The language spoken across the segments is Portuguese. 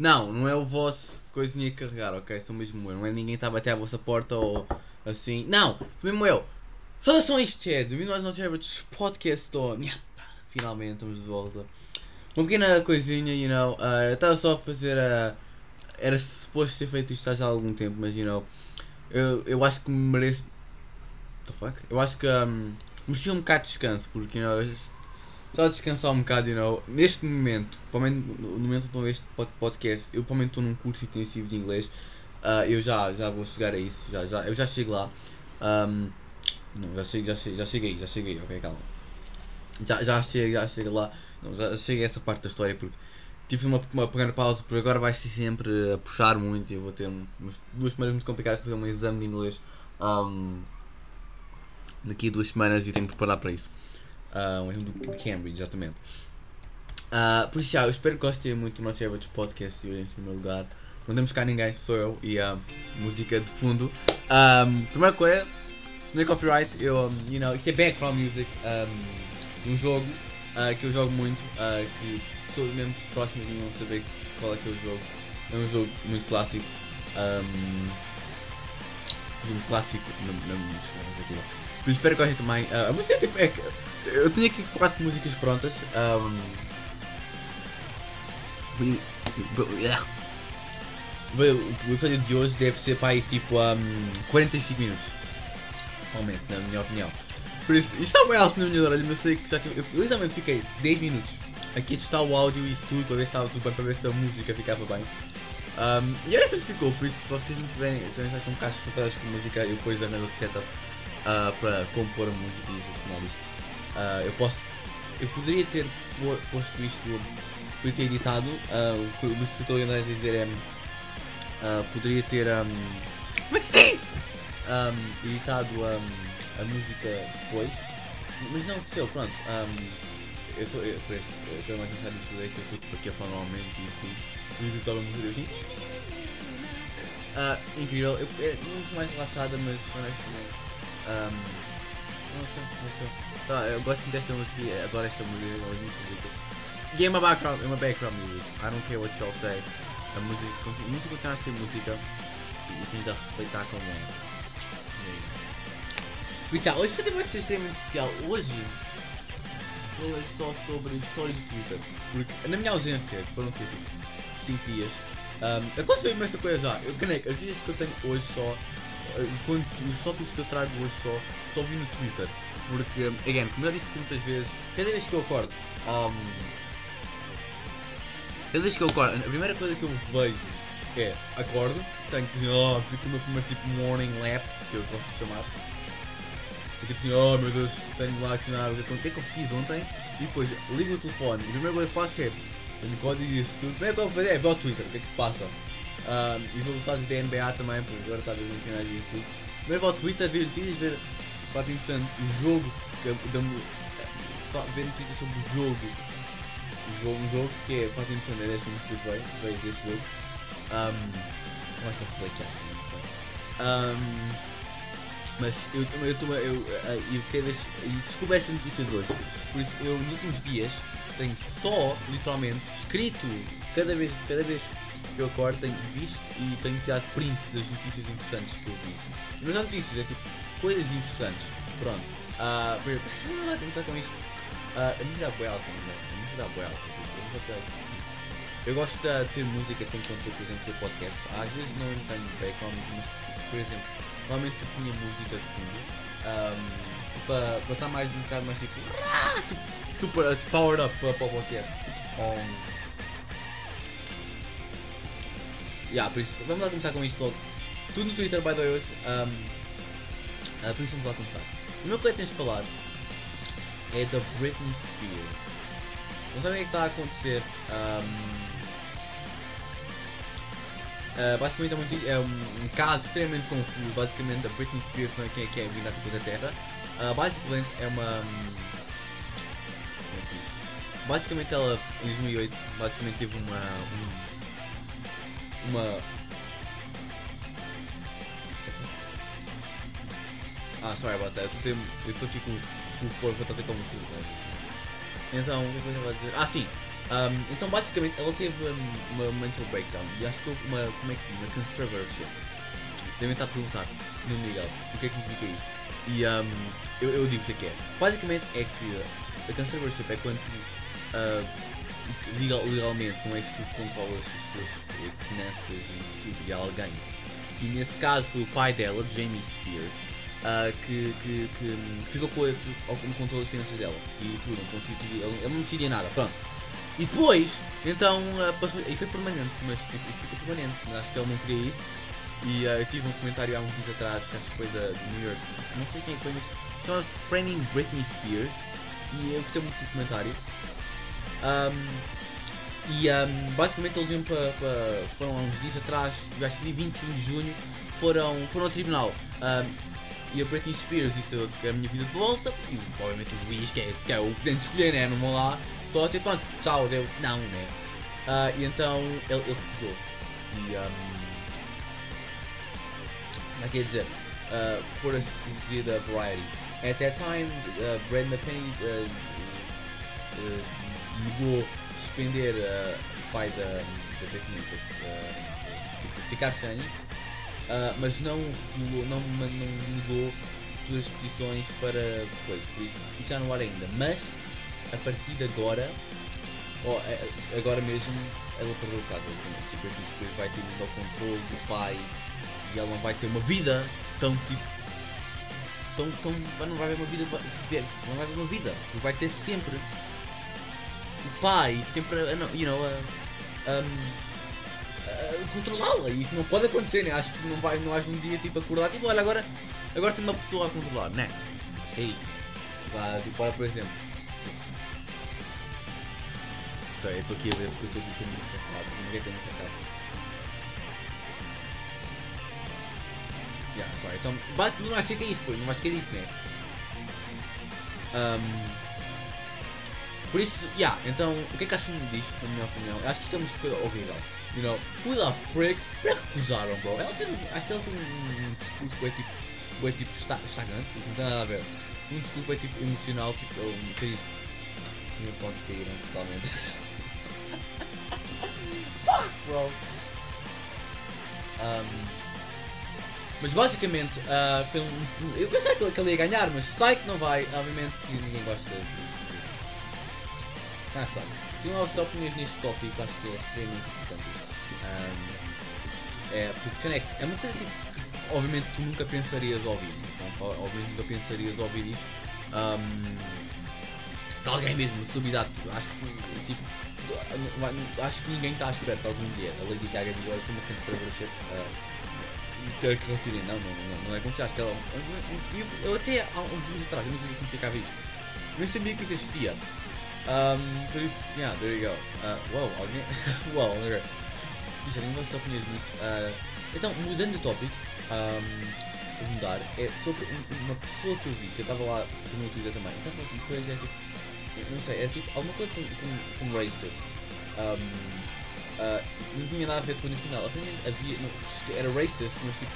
Não, não é o vosso coisinha a carregar, ok? Sou mesmo eu. Não é ninguém que está a à vossa porta ou assim. Não, sou mesmo eu. Saudações, Chad. Bem-vindo aos nossos Average Podcast. Tô... Finalmente estamos de volta. Uma pequena coisinha, you know. Uh, eu estava só a fazer a. Era suposto ter feito isto já há algum tempo, mas you know. Eu, eu acho que mereço. What the fuck? Eu acho que um, mereci um bocado de descanso, porque you know, só descansar um bocado, you know. Neste momento, provavelmente no momento que estou este podcast, eu provavelmente estou num curso intensivo de inglês. Uh, eu já, já vou chegar a isso, já, já, eu já chego lá. Um, não, já chego, já chego, já cheguei, já cheguei, ok, calma. Já, já chego, já chego lá. Não, já cheguei a essa parte da história porque tive uma, uma pequena pausa, porque agora vai ser sempre a puxar muito. Eu vou ter umas, duas semanas muito complicadas para fazer um exame de inglês um, daqui a duas semanas e tenho que preparar para isso. Uh, um de Cambridge, exatamente. Uh, por isso, já, eu espero que gostem muito do nosso Average Podcast e hoje em primeiro lugar. Não temos cá ninguém, sou eu e a música de fundo. Um, primeira coisa, se não é copyright, eu, you know, isto é background music um, de um jogo uh, que eu jogo muito, uh, que sou mesmo próximo de não saber qual é que é o jogo. É um jogo muito clássico. Um, um clássico na, na música. Por isso espero que gostem também. Uh, a música é tipo. É, eu tinha aqui quatro músicas prontas. Um, o episódio de hoje deve ser para aí tipo um, 45 minutos. Realmente, na minha opinião. Por isso, isto está bem alto na minha orelha, mas sei que já tive, eu literalmente fiquei 10 minutos aqui a testar o áudio e isso tudo para ver se estava tudo bem, para ver se a música ficava bem. Um, e aí que ficou, por isso se vocês não tiverem, também já com caixas de com música, eu depois arranjo o setup uh, para compor a música e adicionar isto. Uh, eu posso. Eu poderia ter posto isto. Poderia ter editado. Uh, o que eu estou a dizer é. Uh, poderia ter. É editado um, a música depois. Mas não aconteceu, pronto. Um, eu estou eu estou mais cansado disso daí que eu estou aqui a falar normalmente e isso tudo. editar a música assim. Uh, incrível, eu, é muito mais relaxada, mas honestamente. Um. Tá, eu gosto desta música, adoro esta música, eu gosto muito E é uma background, é uma background music. I don't care what y'all say. A música, a música continua a ser música e tens de respeitar como é. Então, hoje também vai ser extremamente especial. Hoje falei só sobre histórias de Twitter. Porque na minha ausência, que foram tipo 5 dias, um, aconteceu imensa coisa já. Eu, caneco, as dias que eu tenho hoje só, quando, os tópicos que eu trago hoje só, só vi no Twitter. Porque, again, como eu disse muitas vezes, cada vez que eu acordo, um, cada vez que eu acordo, a primeira coisa que eu vejo é, acordo, tenho que oh, fico o meu primeiro tipo morning lap, que eu gosto de chamar. Fico assim, oh meu Deus, tenho lá que nada, o que é que eu fiz ontem? E depois ligo o telefone, e a primeira coisa que faço é, tenho código e isso tudo. Primeira coisa que eu vou fazer é ver o Twitter, o que é que se passa. Um, e vou gostar da NBA também, porque agora está a ver os canais e isso tudo. Primeiro vou ao Twitter, ver notícias, ver Fato interessante, o jogo, da, ver notícias sobre o jogo, o jogo, um jogo que é fato interessante, é desta música veio, veio deste jogo. Um, que eu um, mas eu, eu, eu, eu, eu, cada vez, descobri esta notícia de hoje, por isso eu nos últimos dias tenho só, literalmente, escrito, cada vez, cada vez que eu acordo tenho visto e tenho tirado print das notícias interessantes que eu vi. Mas não notícias, é tipo, coisas interessantes. Pronto. Uh, vamos começar com isto. Uh, a música dá boa a música dá boa alta. Eu gosto de ter música quando estou, por exemplo, ter podcast. Às vezes não tenho background, mas, por exemplo, normalmente eu tinha música de fundo. Um, para, estar mais um bocado mais tipo. Super powered up para, o podcast. Yeah, por isso, vamos lá começar com isto logo. Tudo no Twitter, by the way, hoje. Um, Uh, por isso vamos lá começar. O primeiro que tens de falar é da Britney Spears. Não sabem o que está a acontecer. Um, Uh, basicamente é, muito, é um, um, caso extremamente confuso. Basicamente, a Britney Spears não é quem é que é vinda da Terra. Uh, basicamente, é uma. Um, basicamente, ela em 2008 basicamente teve uma. Um, uma Ah, sorry about that. Eu estou aqui com, com o corpo, estou a ter como Então, o que é eu vou dizer? Ah, sim! Um, então basicamente ela teve um, uma mental breakdown e acho que uma, como é que uma controversia. Devem estar a perguntar no Miguel o que é que significa isso. E um, eu, eu digo o que é. Basicamente é que a conservatorship é quando uh, legal, legalmente não é que tu controlas as tuas finanças e tudo de alguém. E nesse caso o pai dela, Jamie Spears, uh, que, que, que ficou com, com controle das finanças dela. E tudo, não ele, ele não decidia nada, pronto. E depois, então, uh, passou, e foi permanente, mas ficou permanente, acho que ele não queria isso. E uh, eu tive um comentário há uns dias atrás, que acho que foi da, New York, não sei quem foi, mas chama-se Framing Britney Spears. E eu gostei muito do comentário. Um, e um, basicamente eles iam para, para, foram há uns dias atrás, acho que dia 21 de junho, foram, foram ao tribunal. Um, e a Britney Spears disse que quero a minha vida de volta. E obviamente o juiz, que é, que é o que tem de escolher, né? Não vão lá só tipo, pronto, tchau, deu. Não, né? Uh, e então ele, recusou. E um, como é que é dizer? Uh, por a cortesia da Variety. At that time, uh, Brenda Penny uh, uh, negou suspender uh, o pai da, da Britney, uh, ficar sem, uh, mas não, não, não, não negou suas petições para depois, por isso, já não há ainda. Mas, a partir de agora, oh, agora mesmo, ela perdeu o caso, tipo, depois vai ter o controle do pai e ela não vai ter uma vida tão tipo. Tão, tão, não vai haver uma vida. Não vai haver uma vida. Vai ter sempre pai, sempre, you know, a, um, controlá-la. E isso não pode acontecer, né? Acho que não vai, não haja um dia tipo acordar, tipo, olha, agora, agora tem uma pessoa a controlar, né? É isso. Lá, tipo, olha, por exemplo. Sei, eu estou aqui a ver porque eu estou aqui muito sacado. Ninguém tem muito sacado. Yeah, sorry. Então, não acho que é isso, não acho que é isso, né? Um, por isso, yeah, então, o que é que acham disto, na minha opinião? Eu acho que isto é uma coisa horrível. You know, who the frick? Que recusaram, bro? Ela acho que ela tem um, discurso bem tipo, bem tipo estagante, não tem nada a ver. Um discurso bem tipo emocional, tipo, um fez Meu ponto caíram totalmente. Fuck, bro! Um, mas basicamente, uh, foi um, eu pensei que ele ia ganhar, mas sai que não vai. Obviamente que ninguém gosta Ah, sabe. Tenho lá as opiniões neste tópico, acho que é extremamente importante. Um, é, porque Connect é uma coisa tipo, obviamente tu nunca pensarias ouvir. Então, obviamente nunca pensarias ouvir isto. Um, de alguém mesmo, subidade, acho que tipo. Acho que ninguém está à espera de algum dia. A Lady Gaga diz, olha, como conservatorship. Uh, quer que retirem. Não, não, não, não é como se acha que ela. Eu, até há uns dias atrás, eu não sabia como explicava isto. Nem sabia que existia. Um, isso, yeah, there you go. Uh, wow, alguém. wow, ok. Isso, é nenhuma opiniões nisso. Uh, então, mudando de tópico, um, a mudar, é sobre uma pessoa que eu vi, que eu estava lá no Twitter também. Então, uma coisa é tipo. Não sei, é tipo alguma coisa com, com, com racist. Um, Uh, não tinha nada a ver com o final. Havia, não, era racist, mas tipo,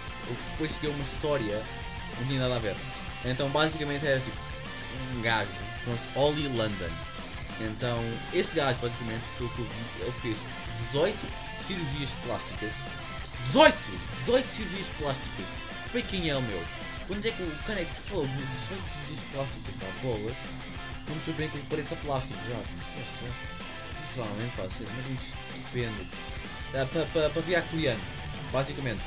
depois deu uma história, não tinha nada a ver. Então basicamente era tipo um gajo, chamado Ollie London. Então esse gajo basicamente, pelo que eu vi, ele fez 18 cirurgias plásticas. 18! 18 cirurgias plásticas! Foi quem é o meu. Quando é que o cara é que falou 18 cirurgias plásticas, pá, bolas? Não me surpreende que ele pareça plástico já. Provavelmente pode ser, mas depende. Para pa, pa virar coreano, basicamente.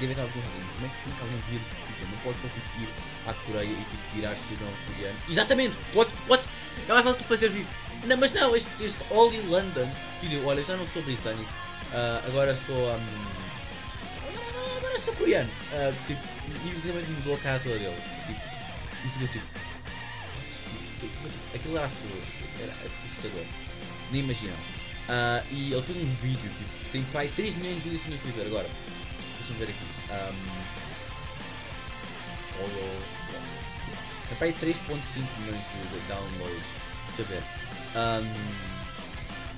Estar alguns como é que alguém vir? Tipo, não pode só tipo, ir à Coreia e tipo, virar cidadão coreano. Exatamente! Pode, pode. É mais fácil tu fazeres isso. Não, mas não, este, este in London. Filho, olha, já não sou britânico. Uh, agora sou. Um, agora sou coreano. Uh, tipo, e literalmente mudou a cara toda dele. Tipo, e ficou tipo. Aquilo era assustador. Era assustador. Nem imaginam. Uh, e ele fez um vídeo, tipo, tem vai 3 milhões de vídeos no Twitter agora. Deixa-me ver aqui. Um, tem para 3.5 milhões de downloads. Deixa eu ver. Um,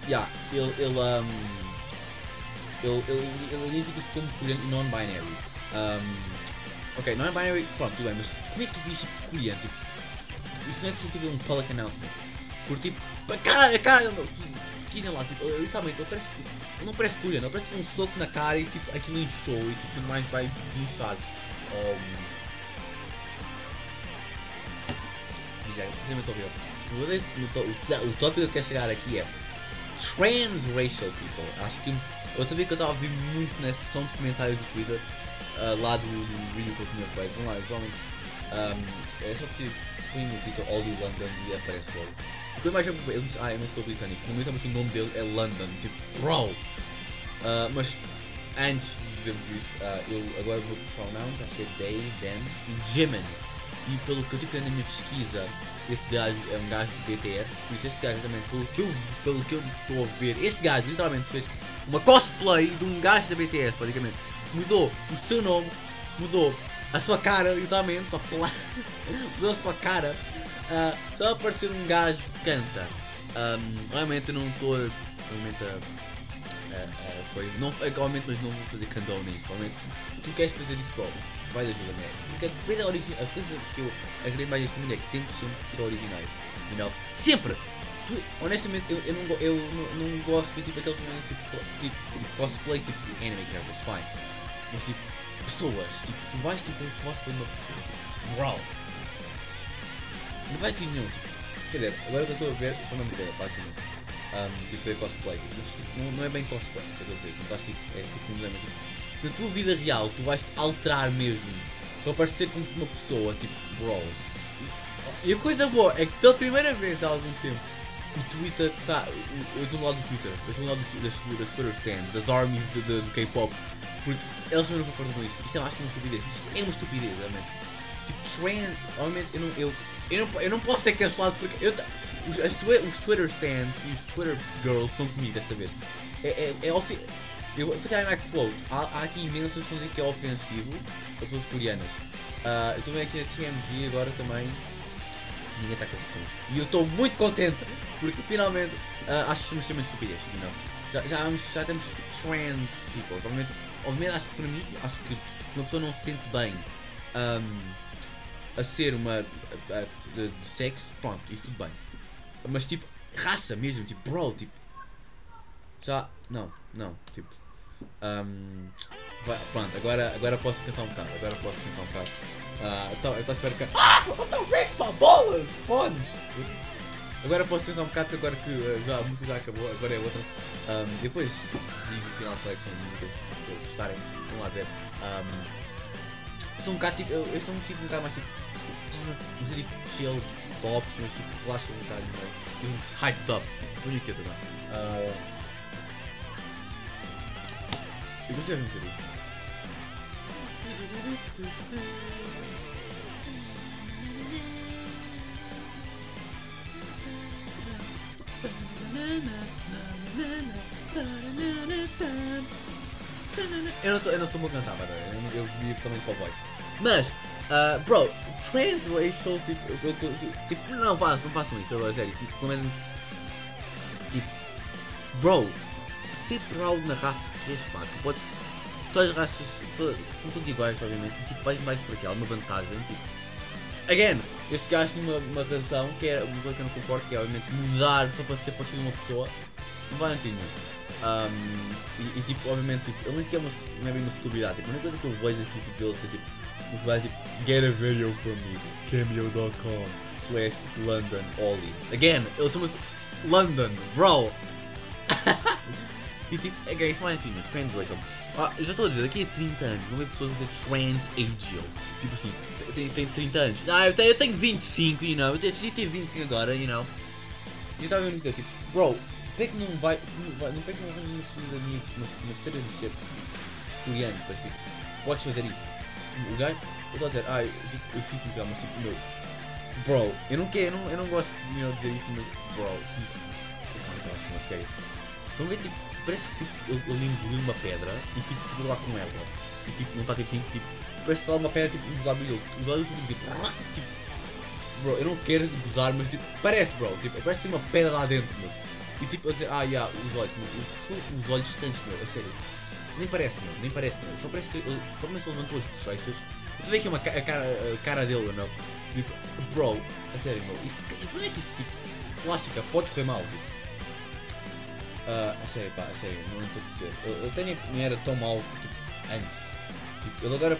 yeah, ele, ele, um, ele, ele, ele identifica-se como coreano non-binary. Um, ok, non-binary, pronto, tudo bem, mas como é que tu dizes coreano? Tipo, isso não é que tipo um public announcement. Por tipo, a cara, a cara, esquina lá, tipo, literalmente, ele parece, ele não colher, não parece um soco na cara e tipo, aquilo inchou e tudo mais vai inchar. Um. O, o tópico que eu quero chegar aqui é transracial people. Acho que outra vez que eu estava a ouvir muito na sessão de comentários do Twitter, uh, lá do, do vídeo que eu tinha feito, vamos lá, vamos, um, é só que põe no Twitter Ollie London e aparece logo. Depois mais ele diz, ah, eu não sou britânico, no momento o nome dele é London, tipo, bro! Uh, mas antes de dizer isso, uh, eu agora vou para o não, acho que é Day, Dan e Jimin. E pelo que eu estive na minha pesquisa, este gajo é um gajo de BTS, por isso este gajo também, pelo que eu, pelo que eu estou a ver, este gajo literalmente fez uma cosplay de um gajo da BTS, praticamente. Mudou o seu nome, mudou a sua cara, literalmente, a pla... mudou a sua cara, uh, está a aparecer um gajo que canta. Um, realmente eu não estou realmente a, a, a, foi, não, atualmente, mas não vou fazer condone nisso. Realmente, se tu queres fazer isso, bom, vai ajuda-me. Porque a coisa, a coisa que eu acredito mais comigo é que sempre que ser originais. Know? Sempre! Honestamente, eu, eu, não, eu não, não gosto de tipo, aqueles momentos tipo, tipo, tipo cosplay, tipo anime characters, fine. Mas tipo, pessoas, tipo, tu vais tipo um cosplay de uma. Bro! Não vai ter nenhum. Tipo, quer dizer, agora eu estou a ver, estou a meter, basicamente. Um, tipo, é cosplay. Mas tipo, não, não é bem cosplay, quer dizer, não estás tipo, é tipo um desenho, tipo, na tua vida real tu vais te alterar mesmo para parecer como uma pessoa, tipo, bro. E a coisa boa é que pela primeira vez há algum tempo o Twitter está. Eu estou no lado do Twitter, eu estou no lado do- das, das Twitter stands, das armies do K-pop, porque eles não concordam com isto. Isto é acho é uma estupidez. Isto é uma estupidez, realmente. Tipo, trend, obviamente eu não, eu, eu, não, eu não posso ser cancelado porque eu, os, as os Twitter stands e os Twitter girls estão comigo desta vez. É, é, é eu vou fazer uma quote. Há, há aqui imensas a dizer que é ofensivo pessoas coreanas. Ah, eu estou aqui na TMG agora também. Ninguém está. E eu estou muito contente porque finalmente ah, acho que somos extremamente estupidez. You know? Já, já, já temos trans people. Obviamente, obviamente acho que para mim, acho que uma pessoa não se sente bem ahm, a ser uma a- a- de, de sexo, pronto, isso tudo bem. Mas tipo, raça mesmo, tipo, bro, tipo. Já. Não, não, tipo. vai- pronto, agora, agora posso pensar um bocado. Agora posso pensar um bocado. Ah, então, eu estou a esperar que. Ah! Outra vez para bolas! Fones! Agora posso pensar um bocado agora que eh, já, a música já acabou, agora é outra. Ahm, depois digo o final selection músicas que eu gostarem. Vamos lá ver. Ahm, sou um bocado tipo. Eu, sou um tipo um bocado mais tipo. Não sei tipo chill, pops, mas tipo relaxa um bocado, mas tipo hyped up. Que eu tô agora? Ah, Eu gostei muito disso. Eu não, tô, eu não sou muito way. Eu, eu vi também com a voz. Mas, ah, bro, transracial, tipo, eu, eu, tipo, não façam, não façam isso, agora, sério. Tipo, pelo menos, tipo, bro, ser proud na raça que és, pá, tu podes, todas as raças são todas iguais, obviamente, tipo, vais mais por aqui, há uma vantagem, tipo, Again, este gajo tinha uma, uma razão que é uma coisa que eu não concordo, que é obviamente mudar só para ser parecido uma pessoa, nenhum. Um, e, e, tipo, obviamente, tipo, ele nem sequer não é bem uma estupidez, tipo, a única coisa que eu vejo aqui tipo, dele é tipo, os tipo, get a video from me, cameo.com slash London Ollie. Again, eles chamam-se London, bro! e tipo, again, isso mais enfim, transracial. Ah, já estou a dizer, daqui a 30 anos, não vejo pessoas a dizer transagial. Tipo assim, tenho, tenho 30 anos. Ah, eu tenho, eu tenho 25, you know. Eu eu tenho 25 agora, you know. E eu estava vendo isso, tipo, bro, por que é não vai. Não vai não, por que é não vai uma cidadania, uma, uma terceira de coreano, para tipo, podes fazer isso. O gajo, eu estou a dizer, ah, eu, tipo, eu fico legal, mas tipo, meu. Bro, eu não quero, eu não, eu não gosto de you know, dizer isso, mas, bro, tipo, uma série. Estão a ver, tipo, parece que tipo, ele, ele engoliu uma pedra e tipo, ficou lá com ela. E tipo, não está tipo assim, tipo, parece que está uma pedra tipo, lábios dele. Os olhos tipo, tipo, tipo, bro, eu não quero gozar, mas tipo, parece, bro, tipo, parece que tem uma pedra lá dentro, meu. E tipo, a dizer, ah, yeah, os olhos, meu, os, os olhos distantes, meu, a sério. Nem parece, meu, nem parece, meu. Só parece que ele, só começou a levantar as bochechas. Você vê aqui uma, a, cara, a cara dele, não? Tipo, bro, a sério, meu, isso, não é que isso, tipo, plástica pode correr mal, tipo. Ah, a sério, pá, a sério, não estou a dizer. Eu, eu tenho que não era tão mal, tipo, antes. Tipo, ele agora,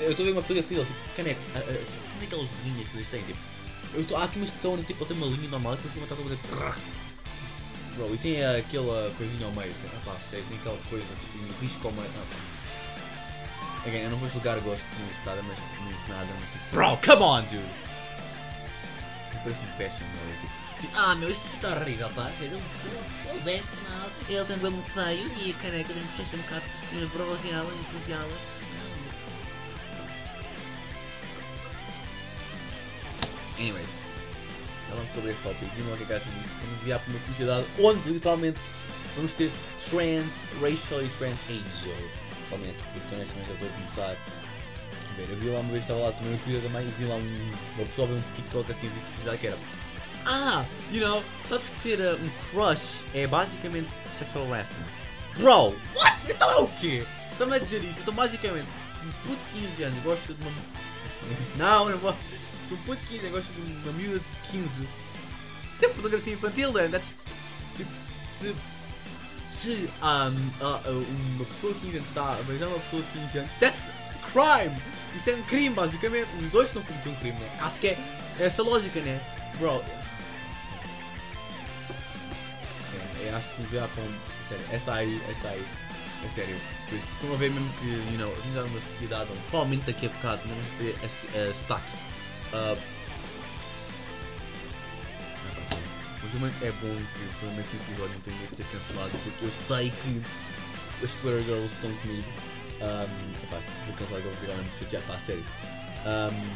eu estou a ver uma pessoa fila, tipo, caneco, ah, ah, como é aquelas linhas que eles têm, tipo. Eu tô, há aqui uma estação onde tipo, ele tem uma linha normal e por cima está todo a Bro, e tem aquela coisinha ao meio, ah pá, sério, tem aquela coisa, tipo, um risco ao meio, ah pá. Again, eu não vou julgar gosto de nada, mas não disse nada, mas tipo, bro, come on, dude! Parece um fashion, não é? Tipo, ah meu, isto está horrível, pá, ele, ele, veste mal, ele tem bem muito feio e a caneca tem ser um bocado, e para bronzeá-la e bronzeá-la. Anyways, falando sobre este tópico, e não é que acham disso, vamos enviar para uma sociedade onde literalmente vamos ter trans, racial e trans age. Realmente, porque eu estou a começar. a eu vi lá uma vez, estava lá também no Twitter também, e vi lá um, uma pessoa um TikTok assim, já que era. Ah, you know, sabes que ter um crush é basicamente sexual harassment. Bro, what? Então é o quê? Estão-me a dizer isso, então basicamente, um puto de 15 anos gosta de uma. Não, não vou. Se um puto de 15 anos gosta de uma miúda de 15, tem fotografia infantil, then that's. Tipo, se. Se um, uh, uh, uma pessoa de 15 anos está a beijar uma pessoa de 15 anos, that's crime! Isso é um crime, basicamente. Os dois estão cometendo um crime, né? Acho que é essa lógica, né? Bro. É, acho que já para um. Sério, essa aí, essa aí. É sério. Estão a ver mesmo que, you know, a gente está numa sociedade onde provavelmente daqui a bocado não vamos ter as- as sotaques. Ah, Mas também é bom que provavelmente o episódio não tenha de ser cancelado porque eu sei que as Twitter Girls estão comigo. Um, epá, se vou cancelar eu vou virar mesmo chateado, pá, sério. Um,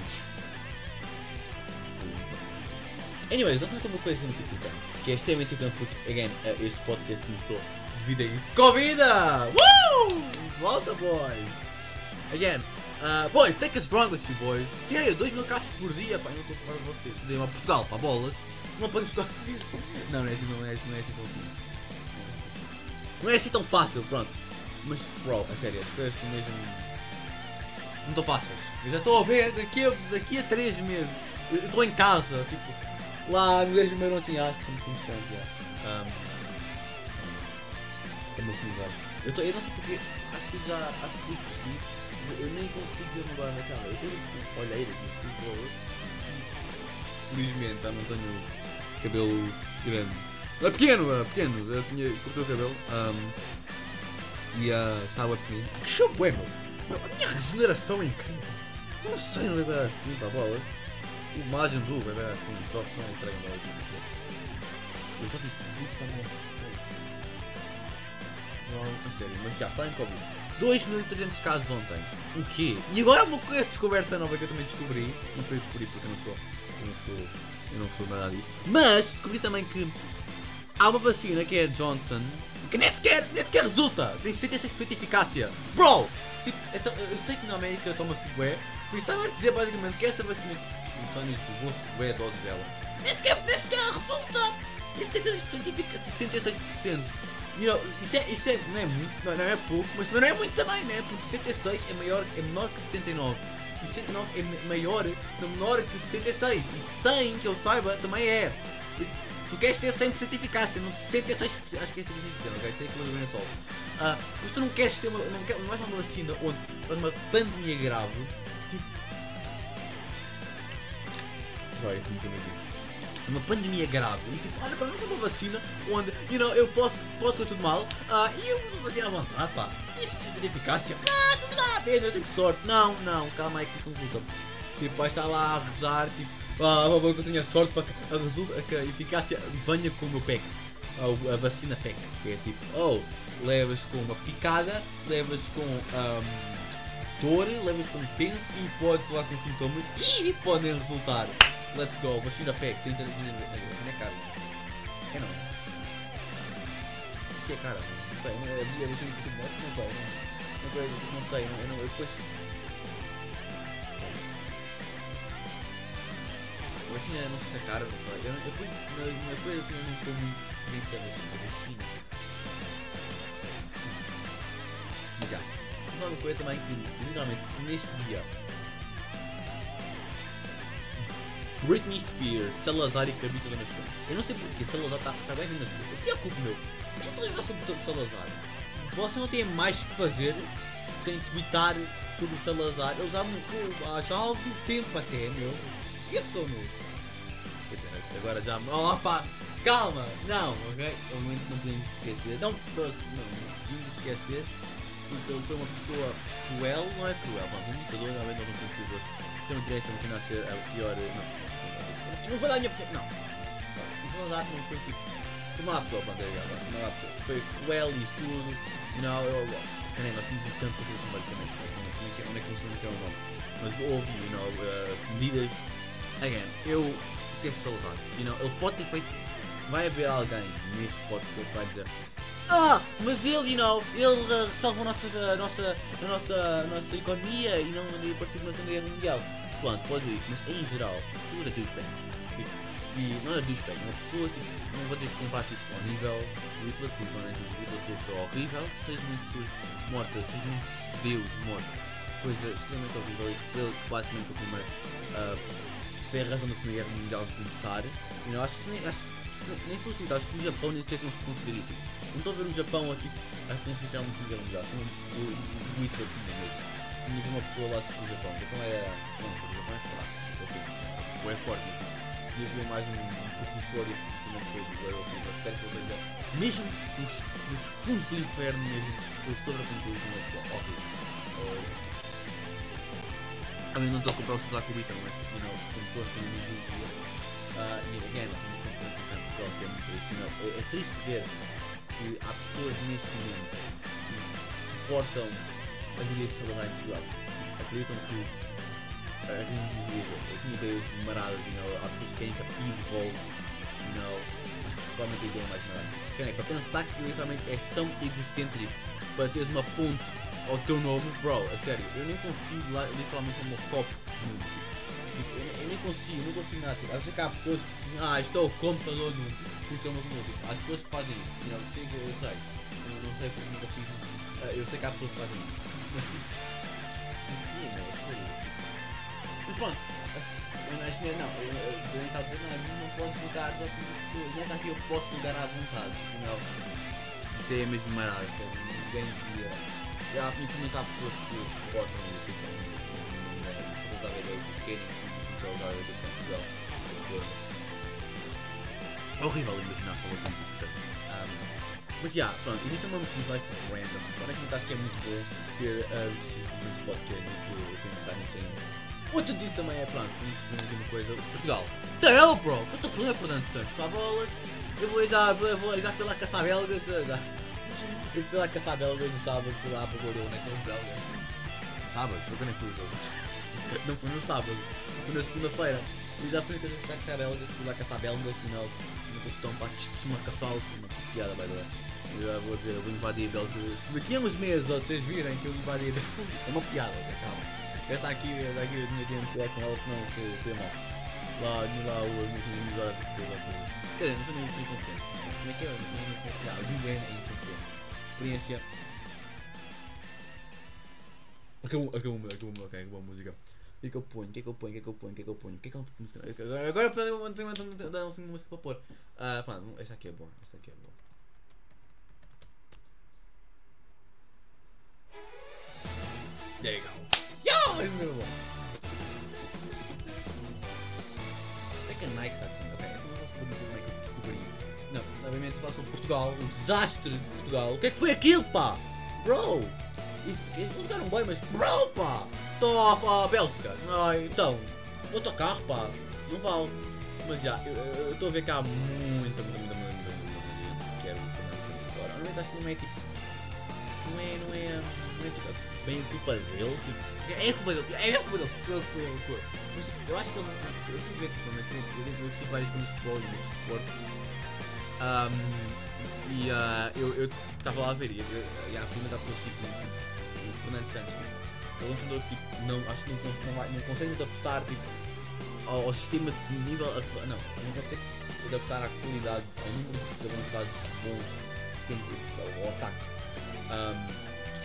anyways, vamos falar uma coisa muito importante, que é extremamente importante porque, again, eh, este podcast começou devido a isso. Convida! Woo! Volta, boys! Again, uh, boys, take us wrong with you, boys. Sério, 2 mil caixas por dia, pá, eu não estou a falar de vocês. Dei uma Portugal, pá, bolas. Não podem estar. Não, não é assim, não é assim, não é assim tão simples. Não é assim tão fácil, pronto. Mas, bro, a sério, as coisas são mesmo. Não estão fáceis. Eu já estou a ver daqui a, daqui a 3 meses. Estou em casa, tipo. Lá no 10 de maio não tinha acho que somos constantes já. Um, é. Eu, tô, eu não sei porque. Acho que já. Acho que esqueci. Eu, eu nem consigo ver no bar na cama. Eu tenho olheira aqui, tipo. Felizmente já não tenho cabelo grande. É pequeno, é pequeno. Eu tinha. cortei o cabelo. Um, e estava pequeno. Que show é! Meu, A minha regeneração é incrível. Eu não sei, não vai dar assim, tá bola. O imagem do vai dar assim, só que não entrega mais. Eu já disse isso. Não, a sério, mas já, em Covid. 2.300 casos ontem. O quê? E agora uma coisa descoberta nova que eu também descobri. Não foi eu descobri porque eu não sou. Eu não sou. Eu não sou nada disso. Mas descobri também que há uma vacina que é a Johnson que nem sequer, nem sequer resulta. Tem 66% de eficácia. Bro! Tipo, então, eu sei que na América toma-se bué. Por isso estava a dizer basicamente que essa vacina. Os anos do bué a dose dela. Nem sequer, nem sequer resulta! E 66% de eficácia. 66%. You know, isso, é, isso é, não é muito, não, é pouco, mas não é muito também, né? Porque 66 é, maior, é menor que 69. E 69 é maior, não menor que 66. E 100, que eu saiba, também é. Tu queres ter 100% de eficácia, não 66%. Acho que é 66%, ok? Tem do sol. Ah, mas tu não queres ter uma. Não, quer, não uma vacina onde estás numa pandemia grave. Tipo. Me digo? uma pandemia grave e tipo, olha, para mim uma vacina onde, you know, eu posso, posso com tudo mal ah, e eu vou fazer à vontade, pá. Isso precisa de eficácia? Ah, não dá mesmo, eu tenho sorte. Não, não, calma aí que consulta. Tipo, vai estar lá a rezar, tipo, ah, favor que eu tenha sorte para que a, resulta, que a eficácia venha com o meu PEC. A, a vacina PEC, que é tipo, oh, levas com uma picada, levas com ahm, dor, levas com tempo e podes lá com sintomas e podem resultar. Let's go, vacina PEC, 30 dias de é caro. É não. Que é cara. Não sei, não é tipo, não sei, não. Não sei, não sei, não, eu não, eu depois. A vacina não sei se é cara, não sei. Eu, depois, assim, eu não estou muito bem com a vacina. vacina. Mas já. Uma coisa também que, literalmente, neste dia, Britney Spears, Salazar e da Nação. Eu não sei porquê, Salazar está tá bem na Eu preocupo, meu. Eu não estou a jogar sobre o Salazar. Você não tem mais que fazer sem tweetar sobre o Salazar. Eu já, há já há algum tempo até, meu. Isso, meu. Agora já. Oh! Calma! Não, ok? É momento não podemos esquecer. Não, não, não podemos esquecer. Porque ele foi uma pessoa cruel, não é cruel, mas um ditador, realmente não tem. Tem o direito a ser a pior. Não, não vou dar minha. Não. Não foi tipo. Foi uma pessoa, pronto, é uma pessoa. Foi cruel e tudo. Não, eu. Nem, nós temos tanto para fazer basicamente. Onde é que não tem o nome? Mas houve, you know, uh, medidas. Again, eu ter Salazar. You know, ele pode ter feito vai haver alguém neste podcast que vai dizer Ah, mas ele, you know, ele uh, salvou a nossa, a nossa, a nossa, a nossa economia e não participou na Segunda Guerra Mundial. Pronto, pode ir, mas em geral, tudo é douchebag. E não é douchebag, uma pessoa, tipo, não vou ter que comprar tipo, ao nível do Hitler, porque não é que Hitler seja horrível, muitas pessoas mortas, seja muitos judeus mortos, coisa extremamente horrível e ele basicamente foi o primeiro uh, foi a razão da Primeira Guerra Mundial começar. E eu acho que acho que nem foi assim, acho que o Japão nem sei como se conseguir isso. Não estou a ver o Japão aqui a considerar uma Segunda Guerra Mundial, o tinha mesmo. Tinha uma pessoa lá do Japão, o Japão é. Não, o Japão é fraco, ou é forte, mas tinha haver mais um professor e é que foi espero que ele mesmo nos, nos fundos do inferno mesmo, eu estou a concluir uma pessoa horrível. Também não estou a comprar o celular com o Bitcoin, mas, you know, como estou a ser um Uh, e again, é, é, é triste ver que há pessoas neste momento que suportam as de Salazar em Portugal. Acreditam que as ideias maradas, you know, há pessoas que querem que a PIB volte, you know, acho que provavelmente a ideia mais marada. É, para pensar que literalmente és tão egocêntrico para teres uma ponte ao teu nome, bro, a sério, eu nem consigo literalmente como um copo de mundo. Tipo, eu, eu, nem consigo, eu não consigo nada. Tipo, às vezes há pessoas que ah, estou é o computador do sistema música. Há pessoas que fazem isso. Não, eu sei, eu sei. Eu não sei porque. Uh, eu sei que há pessoas que fazem isso. Mas tipo. Pronto. Eu não, eu, eu, eu a dizer, não, não posso mudar de opinião. Nessa aqui eu posso mudar à vontade. Não. Isso é mesmo marado. Ninguém devia. Já infelizmente há pessoas que suportam isso. Tipo, não é, não é, querem jogar do Portugal. É horrível imaginar só com isso. Mas já, yeah, pronto, existe uma motivo like random. Agora que acho que é muito bom ter uh, eu tenho que estar nisso ainda. Outro disso também é, pronto, uma coisa. Portugal. Hell, bro? The fuck, Fernando Santos? Só bolas. Eu vou já, eu vou, já fui lá caçar belgas. Eu fui lá caçar belgas no sábado, fui lá para o Gordo, naquele belga. Sábado? Eu também fui o. Não foi no sábado foi na segunda-feira. E já fui caçar belgas, fui lá caçar belgas, final, uma questão para uma caçá-los, uma piada, by the way. Eu já vou dizer, eu vou invadir belgas. Daqui a uns meses, vocês virem que eu invadi É uma piada, calma. Esta aqui, esta aqui eu tinha que me com ela, senão foi mal. Lá, lá, os meus já Quer dizer, não sou nem incompetente. Como é que é? Não, ninguém é incompetente. Experiência. Acabou, acabou, acabou, ok, acabou a música. O que é que eu ponho? O que é que eu ponho? O que é que eu ponho? O que é que eu ponho? O que é que eu ponho? Agora eu tenho uma música para pôr. Ah, pá, esta aqui é boa. Esta aqui é boa. There you go. Yo! É. Até que a Nike está aqui. Ok, é que descobri. Não, obviamente falar sobre Portugal, o desastre de Portugal. O que é que foi aquilo, pá? Bro! Eles mudaram bem, mas. Bro, pá! Estou a, Bélgica. Ah, então. Autocarro, pá. Não vale. Mas já, eu estou a ver que há muita, muita, muita, muita, muita quero agora. Realmente acho que não é tipo. Não é, não é. Não é tipo, bem dele. Tipo, é culpa dele. É culpa dele. Foi, foi, foi. Mas eu acho que ele. Eu fui ver que realmente. Eu vi várias coisas de futebol e de esporte. Um, e uh, eu estava lá a ver. E, e a primeira da pessoa tipo. O Fernando Santos ele entendeu tipo, não, acho que não, não, não, não consegue adaptar tipo, ao, ao, sistema de nível atual. Não, não consegue adaptar à qualidade, ao número de avançados bons que tem ao ataque.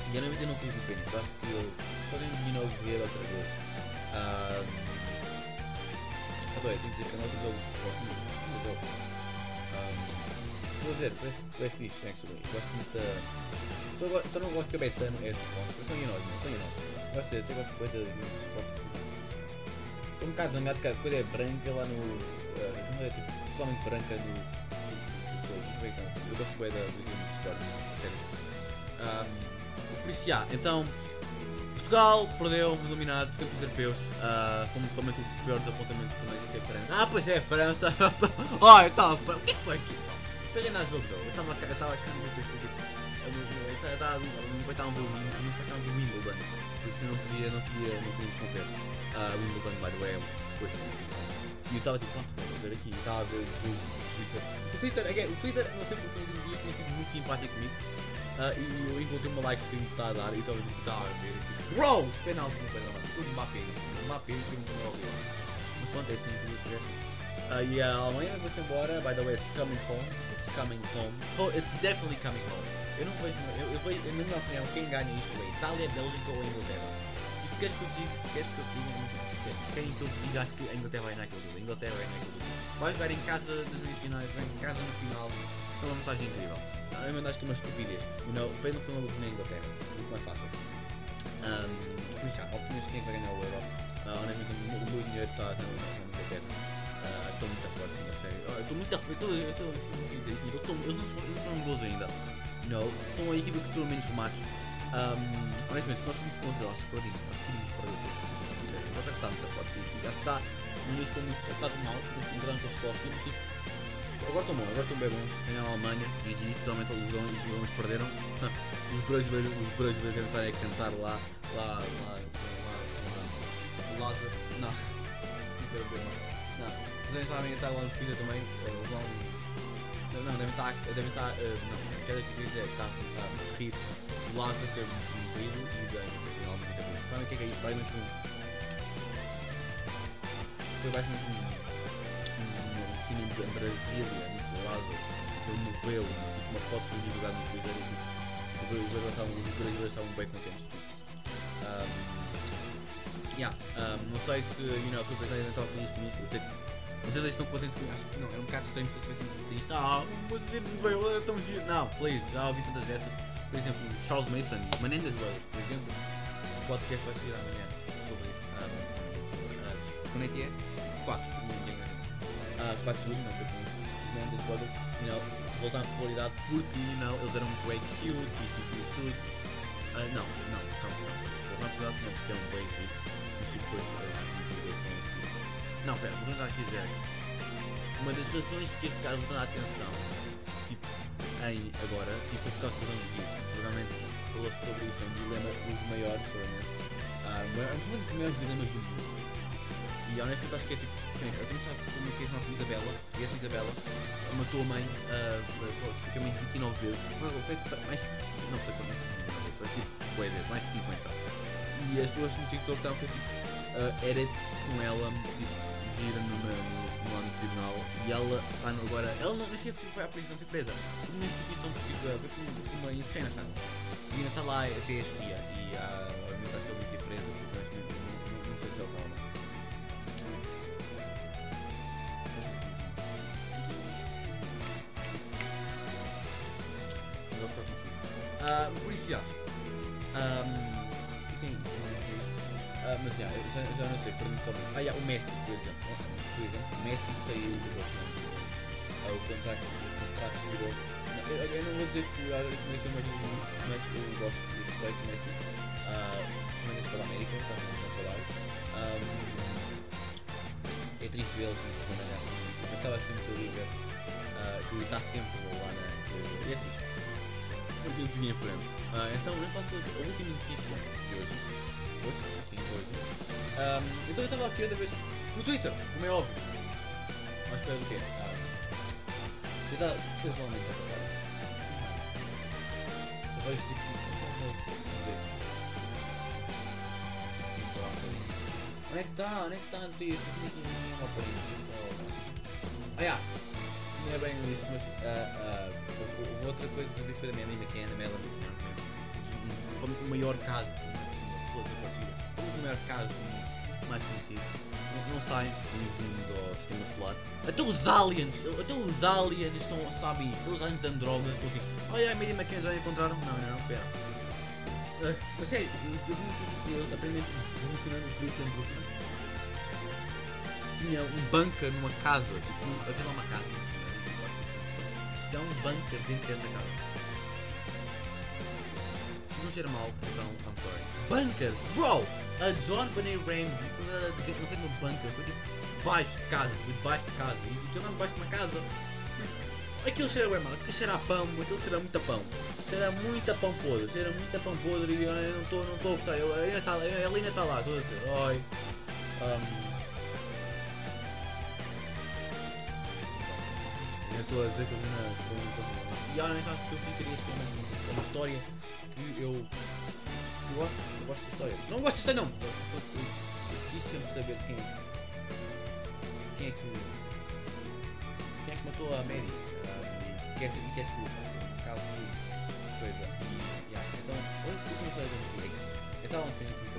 Um, e eu não ainda não fiz o bem, acho que eu só nem de novo ver outra vez. Um, Adorei, tenho que dizer que a dele gosto muito. muito dele. Um, Vou dizer, parece fixe, actually. Gosto muito da. Só, não gosto que a Betano é resposta. Eu sou nós, não sou nós. Gosto de, até gosto de coisa de resposta. Estou um bocado zangado que a coisa é branca lá no. Uh, como é tipo, totalmente branca no. Não como. Eu gosto bem da de sério. Um, por isso, já, então. Portugal perdeu, dominado, os campeões europeus. Uh, fomos totalmente o pior desapontamento que também é a França. Ah, pois é, França. Olha, então, o que é foi aqui? Foi ganhar jogo, não. Eu estava eu estava aqui no tipo, Eu não- eu estava- eu estava não estar um o Wimbledon, não estar um o Wimbledon. Por isso eu não podia, não podia, não podia. Ah, o Wimbledon, by the way, é. E eu estava tipo, pronto, vou ver aqui. E estava a ver o jogo Twitter. O Twitter, again, o Twitter, não sei porque nos dias tinha sido muito simpático comigo. Ah, e eu encontrei uma like que me está a dar e estava tipo, estava a ver. Tipo, Bro! Penalti, não coisa lá. O Mbappé. O Mbappé, o time não ouviu. Mas pronto, é assim que eu escrevo. Uh, e a Alemanha vai-se embora, by the way, it's coming home. It's coming home. Oh, it's definitely coming home. Eu não vejo, eu, eu vejo, na minha opinião, quem ganha isto é Itália, Bélgica ou Inglaterra. E se queres que eu diga, se queres que eu diga, se querem que eu diga, acho que a Inglaterra vai ganhar aquele jogo. A Inglaterra vai ganhar aquele jogo. Vai jogar em casa nas meias finais, vai em casa no final. É uma vantagem incrível. Ah, Eu acho que é uma estupidez. You know, depois não são na Inglaterra. Muito mais fácil. Um, por isso, opiniões de quem é que vai ganhar o Euro. Ah, honestamente, o meu- o dinheiro está na na Inglaterra. Ah, Estou muito forte, a sério. Ah, Estou muito forte. Estou Eles não não foram gols ainda. No, são a equipa que estourou menos remates. Um, honestamente, se nós formos contra eles, escolhemos, nós escolhemos para o Nós já está muito forte. E já está. Início estou muito. Está mal, entramos com os Escócia. mas, tipo, Agora estão bom, agora estão bem bons. Ganharam a Alemanha, GG, totalmente os alemães, perderam. Os brasileiros, os brasileiros devem estar a cantar lá, lá, lá, lá, lá, Lázaro. Não, não quero ver mais. Não, os devem estar a cantar lá no Twitter também. eh, Vão. Não, não, devem estar, devem estar, eh, não, cada que dizer está a rir do Lázaro ter morrido e da da Alemanha ter morrido. Sabem o que é que é isso? Vai mais um. Foi mais um. Filme de Brasília, nesse Lázaro. Ele morreu, tipo uma foto do divulgado no Twitter e. Os brasileiros estavam, bem contentes. Um, yeah, um, não sei se, you know, se o presidente estava feliz comigo, eu sei não sei se estão contentes comigo, acho que não, era um bocado estranho se eles fossem triste. Ah, mas ele é tão giro. Não, please, já ouvi tantas dessas. Por exemplo, Charles Mason, Menendez por exemplo, o podcast vai sair amanhã sobre isso. Um, uh, quando é que é? 4, ninguém ganha. Ah, 4 de julho, não, Menendez Brothers, you know, voltar à popularidade porque, know, eles eram bem cute e tipo tudo. Não, não, calma, não. Voltar à popularidade não, porque eram bem cute. E tipo, depois, as divulgações, tipo... Não, pera, vou tentar aqui dizer. Uma das razões que este caso dá atenção, tipo, em agora, tipo, foi por causa do vídeo. Realmente falou sobre isso, é um dilema dos maiores, seguramente. Ah, um um dos maiores dilemas do mundo. E honestamente acho que é tipo, bem, eu tenho é que a nossa Isabela, e essa Isabela matou a mãe, uh, basicamente 29 vezes. Tipo, mais, não sei quantas, foi tipo, foi vezes, mais de 50. E as duas no TikTok estavam tipo, uh, edit com ela, tipo, gira no, no, lá tribunal, e ela está agora, ela não, nem sequer foi à prisão, foi presa. Foi uma instituição, tipo, como uma incena, sabe? E ainda está lá até este dia, e uh, obviamente Ah, por isso, já. É? Ah, mas já, eu já, já não sei, perdi-me também. Ah, já, o Messi, por exemplo. Por exemplo, o Messi saiu do Barcelona. Ah, o contrato, o contrato virou. Eu, eu não vou dizer que o Adriano é mais lindo, mas eu gosto de respeito do Messi. Ah, Principalmente pela América, está muito a falar. Ahm, é triste vê-lo como se ganhar. Acaba sempre a Liga. ah, que está sempre lá na. E é triste. Seguir em frente. Ah, então, eu faço a última notícia de hoje. Hoje? Sim, hoje. Ahm, então eu estava aqui outra vez no Twitter, como é óbvio. Mas do quê? Ah, eu. O que eu realmente estava a falar? Eu vejo tipo. Onde é que está? Onde é que está a notícia? Eu tinha aqui uma por Ah, já! É bem isso, mas ah, ah, houve outra coisa que foi da minha que é a Ana Melanie, que é o maior caso de uma pessoa desaparecida. Como o maior caso mais conhecido. Não, não saem bem-vindos ao sistema solar. Até os aliens, até os aliens estão, sabem, até os aliens de Andrómeda estão assim, olha a Mary McKenzie já encontraram. Não, não, não, pera. Uh, sério, eu que eles aprendem Brooklyn, Brooklyn, Brooklyn. Tinha um bunker numa casa, tipo, havia lá uma casa. Um bunker dentro dessa casa. Cheira mal, então, I'm sorry. Bro! A John Benet Ramsey não foi no bunker, foi debaixo de casa, debaixo de casa. E não debaixo de uma casa. Aquilo cheira bem mal, aquilo cheira a pão, aquilo cheira muito a pão. Cheira muito a pão podre, cheira muito a pão podre e eu não estou não estou a gostar. Ela ainda está está lá, estou a dizer, oi. Um, estou a dizer que eu vi na. E honestamente que eu ficaria assim uma, história que eu. Eu gosto, eu gosto da história. Não gosto da história não! Eu, eu, eu, saber quem é. Quem é que. Quem é que matou a Mary? Uh, e quer, e quer desculpa. No caso de coisa. E. Então, onde eu comecei a ver Eu estava ontem no Twitter.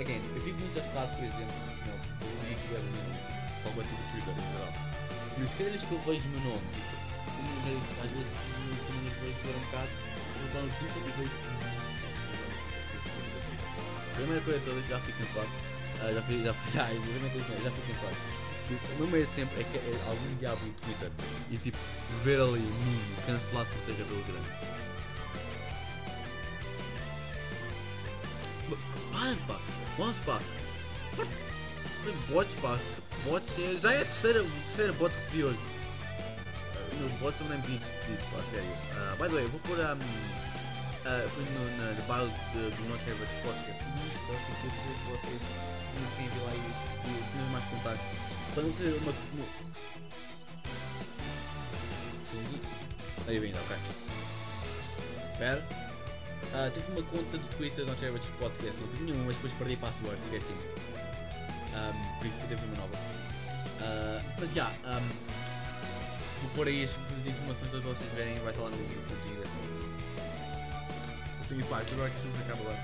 Again, eu vi muitas frases, por exemplo, meu, eu que era o meu nome. Qual é o Twitter em geral. Cada vez que eu vejo meu nome, tipo, às vezes, quando eu vejo ver um bocado, eu estou no Twitter e vejo. Primeira coisa toda já fico em paz. Uh, já fico, já, já, já, já fico em paz. O meu é que é algum diabo no Twitter e tipo ver ali mim cancelado por seja pelo grande. Para pá, vamos pá. Bots pá, bots é, já é a terceira, a terceira bot que recebi hoje. Uh, meus bots também vi despedidos pá, sério. Uh, by the way, vou pôr um, uh, fui no, na na de- do Not Average Podcast. Eu sei que vocês não têm lá e, e mais contactos. Para não ter uma. uma... Aí vindo, ok. Espera. Ah, tive uma conta do Twitter Not Average Podcast, não tive nenhuma, mas depois perdi password, esqueci. Um, por isso teve uma nova. Ah, mas já, um, vou pôr aí as, as informações para vocês verem, vai estar lá no no contigo. E pá, agora que isto acaba lá.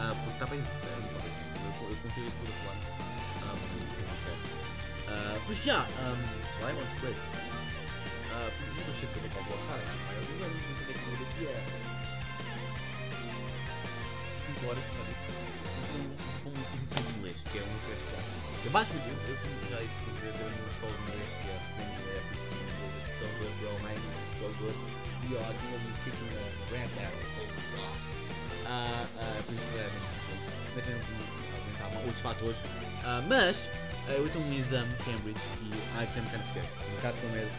Ah, porque está bem. é, tá. Eu, eu consigo outro lado. Um. Ah, Mas já, why I want to quit? Uh, eu não sei como é que eu vou falar, eu não sei como é que eu vou é. Embora, sabe? Com que é um questão. Eu basicamente, eu, eu como já que eu numa escola de inglês, que é a inglês, so good, bro, man, so good. E ó, aqui eu me fico na rap battle, ah, ah, por isso é, mas tem aumentar outros fatores. Ah, mas, ah, eu estou num exame de Cambridge e I am kind of scared. Um bocado com medo.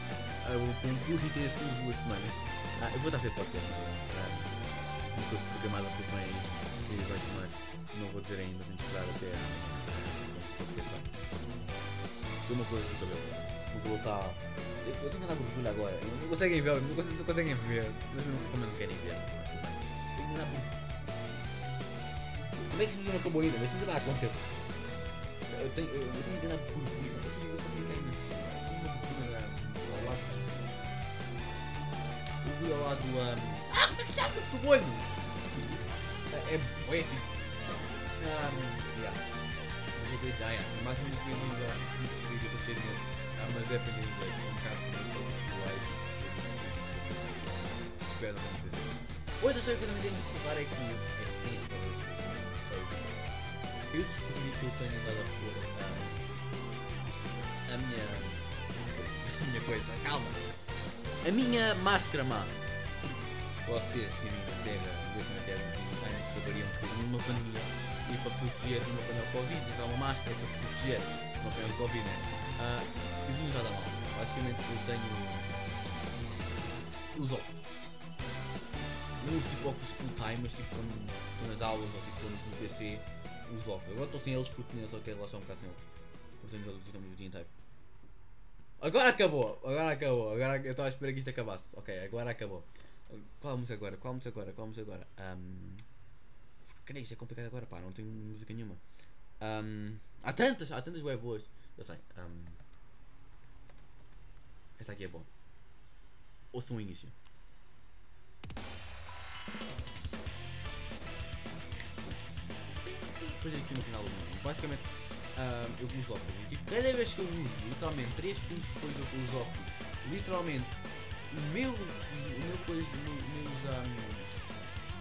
Ah, Eu com um curso e tenho assim duas semanas. Ah, eu vou estar a ver podcast. Uma coisa programada por bem e vai chamar. Não vou dizer ainda, tenho que esperar até a. Tem uma coisa no cabelo. Vou colocar. Eu, eu tenho que andar com orgulho agora. Não conseguem ver, não conseguem, não conseguem ver. Mas não, como não querem ver. Tenho que andar com como é que isso não acabou ainda? Mas isso não dá conta. Eu tenho, eu, eu tenho que andar por cima. Eu sei que eu tenho que lado. Eu vi lado do. Um... É que do olho? É, é poético. Ah, yeah. Mas eu yeah. É mais ou menos que eu ainda muito feliz, eu estou medo. Ah, mas é aprender inglês. É um bocado como eu estou live. Espero não acontecer. Outra coisa que eu não tenho que falar é que que esta vez. Eu descobri que eu tenho andado a pôr a, a minha. a minha coisa. Calma! A minha máscara má. Vocês que na Terra, vivem na Terra, que numa pandemia e para proteger de uma pandemia Covid, usar uma máscara para proteger de uma pandemia Covid, né? Ah, eu vim usar da mal. Basicamente eu tenho. Os óculos. Não uso tipo óculos full time, mas tipo quando estou nas aulas ou tipo quando no PC os óculos. Agora estou sem eles porque tinha só que relação um bocado sem eles. Portanto, eles utilizamos o dia inteiro. Agora acabou! Agora acabou! Agora eu estava a esperar que isto acabasse. Ok, agora acabou. Qual a música agora? Qual a música agora? Qual a música agora? Um... Cara, isto é complicado agora, pá, não tenho música nenhuma. Um... Há tantas, há tantas web boas. Eu sei. Um... Esta aqui é bom. Ouça um início. fazer aqui no final do mundo. Basicamente, ah, eu uso óculos. E, tipo, cada vez que eu uso, literalmente, 3 segundos depois eu uso óculos, literalmente, meu. O meu coisa. Meu, meus, um,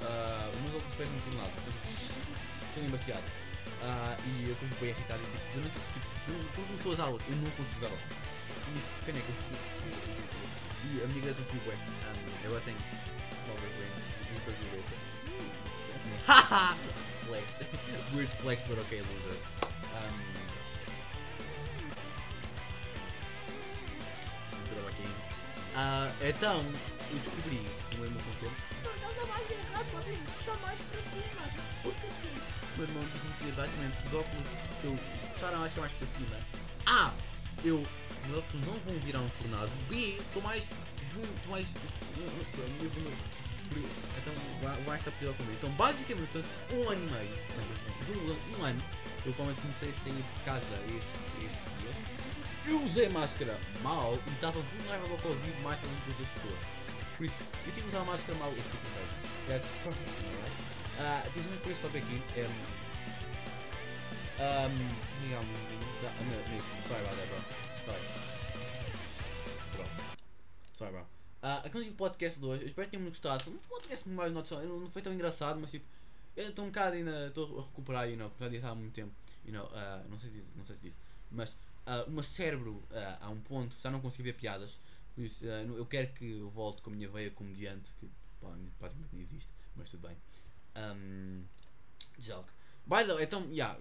uh, meus óculos perdem por um lado. Estou embaciado. Uh, e eu estou bem irritado e tipo, durante, tipo, quando começou as aulas, eu não consigo usar óculos. E pena é E a migração foi bué. Um, agora tenho novas lentes, ultravioleta. Haha! flex. Weird flex, but okay, loser. Um, Uh, então, eu descobri no meu concerto. Não, não, mais errado, podem puxar mais para cima. Porque assim. O meu irmão disse-me que exatamente os óculos, se eu puxar a máscara mais para cima, A. Eu. Os óculos não vão virar um tornado. B. Estou mais. Estou mais. Então vai estar pior comigo. Então basicamente um ano e meio. Não, um, um ano. Eu quando comecei a sair de casa este, este eu usei máscara mal e estava vulnerável ao Covid mais que as outras pessoas. Por isso, eu tive que usar máscara mal este tipo de That's perfect, alright? Uh, precisamente por este tópico aqui, um, um, Miguel, Miguel, sorry about that, bro. Sorry. Bro. Sorry, bro. Uh, aqui no podcast de hoje, eu espero que tenham gostado. Um podcast mais noção, não foi tão engraçado, mas tipo, eu estou um bocado ainda, estou a recuperar, you know, já disse há muito tempo, you know, uh, não sei se não sei se disse, mas uh, o meu cérebro uh, a um ponto já não consigo ver piadas. Por isso, uh, eu quero que eu volte com a minha veia comediante, que pá, praticamente não existe, mas tudo bem. Um, joke. By the way, então, yeah,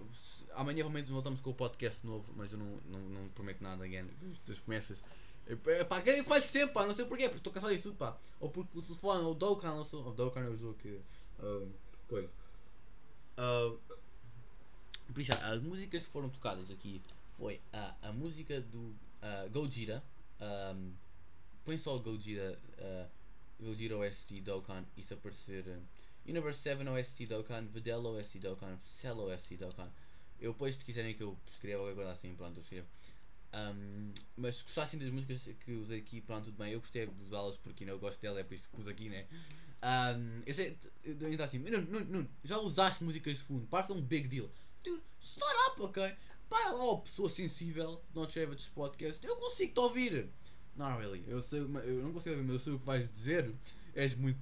amanhã realmente voltamos com o podcast novo, mas eu não, não, não prometo nada again das promessas. Pá, quem faz sempre, pá, não sei porquê, porque estou cansado disso tudo, pá. Ou porque o telefone, ou o Dokkan lançou. O Dokkan é o jogo que. Uh, coisa. Uh, por isso, as músicas que foram tocadas aqui foi a, a música do uh, Gojira. Um, põe só Gojira, uh, Gojira OST Dokkan, isso aparecer. Uh, Universe 7 OST Dokkan, Videl OST Dokkan, Cell OST Dokkan. Eu depois, se quiserem que eu escreva alguma coisa assim, pronto, eu escrevo. Um, mas se gostassem das músicas que usei aqui, pronto, tudo bem. Eu gostei de usá-las porque né, eu gosto dela, é por isso que pus aqui, né? Um, eu sei, eu ainda assim, não, não, não, já usaste músicas de fundo, parece um big deal. Dude, start up, ok? Para lá, pessoa sensível, não chega este podcast, eu consigo te ouvir. Não, really, eu, sei, eu não consigo ouvir, mas eu sei o que vais dizer. És muito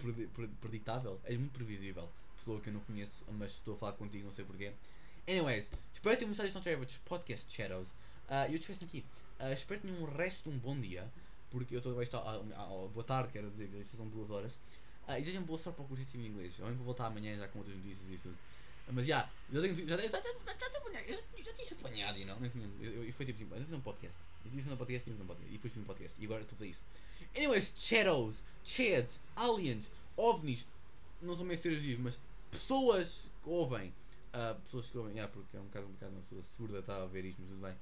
predictável, és muito previsível. Pessoa que eu não conheço, mas estou a falar contigo, não sei porquê. Anyways, espero ter mensagens não chega este podcast Shadows. Uh, eu te peço aqui, uh, espero que tenham um resto de um bom dia, porque eu estou a estar. Uh, boa tarde, quero dizer, são duas horas. Uh, e desejam boa sorte para o curso em inglês. Eu vou voltar amanhã já com outras notícias e tudo. Mas já, já tenho. Já, já, já, já, tinha isso planeado, you know? eu, eu, foi tipo assim, eu fiz um podcast. Eu fiz um podcast, fiz um podcast. E depois fiz um podcast. E agora estou fazer isso. Anyways, Shadows, Chads, Aliens, OVNIs. Não são meio seres vivos, mas pessoas que ouvem. Uh, pessoas que ouvem, yeah, porque é um bocado, um bocado uma pessoa surda está a ver isto, mas tudo bem.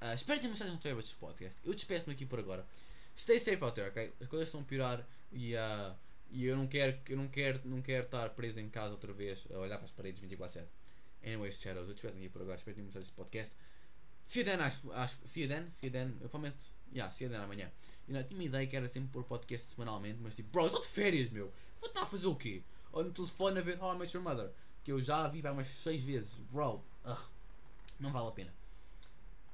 Uh, espero que tenham gostado de este podcast. Eu despeço-me aqui por agora. Stay safe out there, ok? As coisas estão a piorar e. Uh, e eu não quero, eu não quero, não quero estar preso em casa outra vez a olhar para as paredes 24/7. Anyways, Shadows, eu estiver aqui por agora, espero que tenham gostado deste podcast. See you then, acho, acho, see you then, eu prometo, yeah, see you then amanhã. You know, tinha ideia que era sempre pôr podcast semanalmente, mas tipo, bro, estou de férias, meu. Vou estar a fazer o quê? Ou no telefone a ver How I Met Your Mother, que eu já vi para umas 6 vezes, bro, ugh, não vale a pena.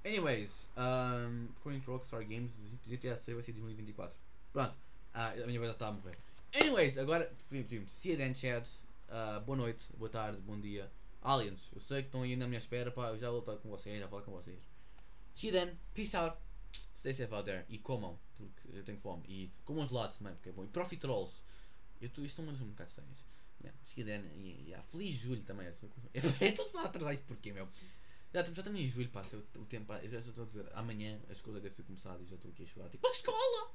Anyways, um, according to Rockstar Games, GTA 6 vai ser 2024. Pronto, ah, a minha voz já está a morrer. Anyways, agora, you then, chat. Uh, boa noite, boa tarde, bom dia. Aliens, eu sei que estão aí na minha espera, pá, eu já vou com vocês, já falar com vocês. See you peace out. Stay safe out there. E comam, porque eu tenho fome. E comam gelados também, porque é bom. E profiteroles. Eu tô, isto são umas um bocado estranhas. Yeah, see you then, e yeah, feliz julho também. Eu estou lá atrás porquê, meu? Já, já estamos em julho, pá, o tempo, eu já estou a dizer, amanhã a escola deve ter começado e já estou aqui a chorar. Tipo, a escola!